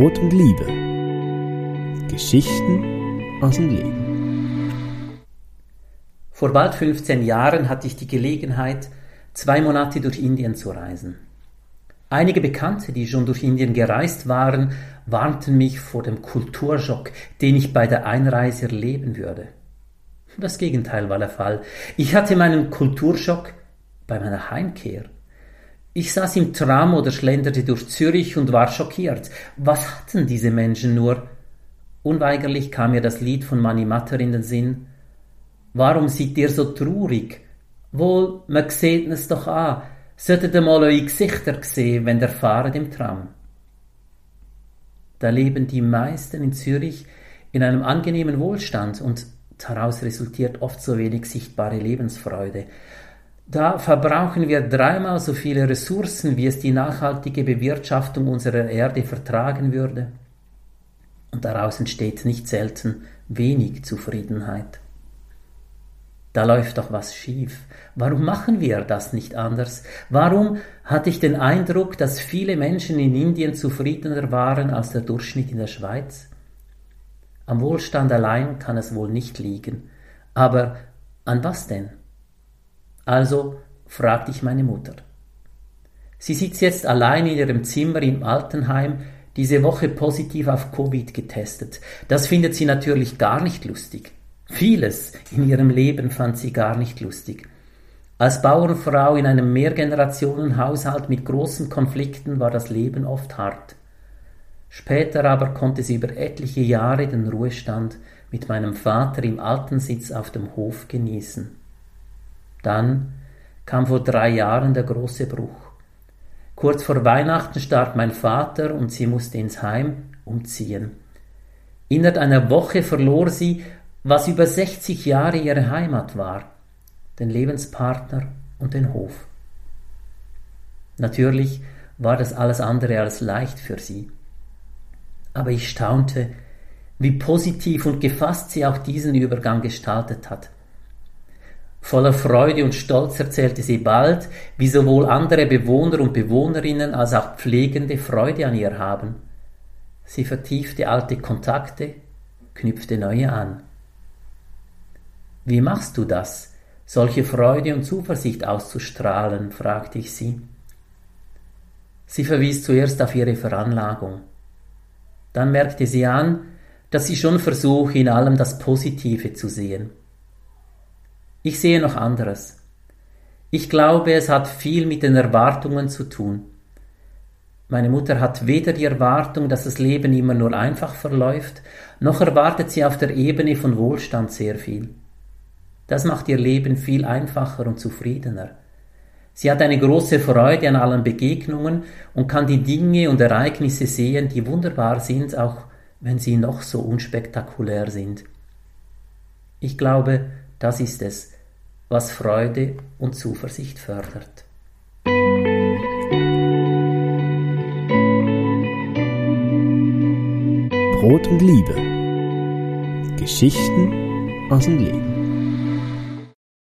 Brot und Liebe. Geschichten aus dem Leben. Vor bald 15 Jahren hatte ich die Gelegenheit, zwei Monate durch Indien zu reisen. Einige Bekannte, die schon durch Indien gereist waren, warnten mich vor dem Kulturschock, den ich bei der Einreise erleben würde. Das Gegenteil war der Fall. Ich hatte meinen Kulturschock bei meiner Heimkehr. Ich saß im Tram oder schlenderte durch Zürich und war schockiert. Was hatten diese Menschen nur? Unweigerlich kam mir das Lied von Mani Matter in den Sinn. Warum seid ihr so traurig? Wohl, man sieht es doch an. Solltet ihr mal eure Gesichter sehen, wenn der fahret im Tram. Da leben die meisten in Zürich in einem angenehmen Wohlstand und daraus resultiert oft so wenig sichtbare Lebensfreude. Da verbrauchen wir dreimal so viele Ressourcen, wie es die nachhaltige Bewirtschaftung unserer Erde vertragen würde. Und daraus entsteht nicht selten wenig Zufriedenheit. Da läuft doch was schief. Warum machen wir das nicht anders? Warum hatte ich den Eindruck, dass viele Menschen in Indien zufriedener waren als der Durchschnitt in der Schweiz? Am Wohlstand allein kann es wohl nicht liegen. Aber an was denn? Also fragte ich meine Mutter. Sie sitzt jetzt allein in ihrem Zimmer im Altenheim, diese Woche positiv auf Covid getestet. Das findet sie natürlich gar nicht lustig. Vieles in ihrem Leben fand sie gar nicht lustig. Als Bauernfrau in einem Mehrgenerationenhaushalt mit großen Konflikten war das Leben oft hart. Später aber konnte sie über etliche Jahre den Ruhestand mit meinem Vater im Altensitz auf dem Hof genießen. Dann kam vor drei Jahren der große Bruch. Kurz vor Weihnachten starb mein Vater und sie musste ins Heim umziehen. Innerhalb einer Woche verlor sie, was über 60 Jahre ihre Heimat war, den Lebenspartner und den Hof. Natürlich war das alles andere als leicht für sie. Aber ich staunte, wie positiv und gefasst sie auch diesen Übergang gestaltet hat. Voller Freude und Stolz erzählte sie bald, wie sowohl andere Bewohner und Bewohnerinnen als auch Pflegende Freude an ihr haben. Sie vertiefte alte Kontakte, knüpfte neue an. Wie machst du das, solche Freude und Zuversicht auszustrahlen? fragte ich sie. Sie verwies zuerst auf ihre Veranlagung. Dann merkte sie an, dass sie schon versuche, in allem das Positive zu sehen. Ich sehe noch anderes. Ich glaube, es hat viel mit den Erwartungen zu tun. Meine Mutter hat weder die Erwartung, dass das Leben immer nur einfach verläuft, noch erwartet sie auf der Ebene von Wohlstand sehr viel. Das macht ihr Leben viel einfacher und zufriedener. Sie hat eine große Freude an allen Begegnungen und kann die Dinge und Ereignisse sehen, die wunderbar sind, auch wenn sie noch so unspektakulär sind. Ich glaube, das ist es, was Freude und Zuversicht fördert. Brot und Liebe. Geschichten aus dem Leben.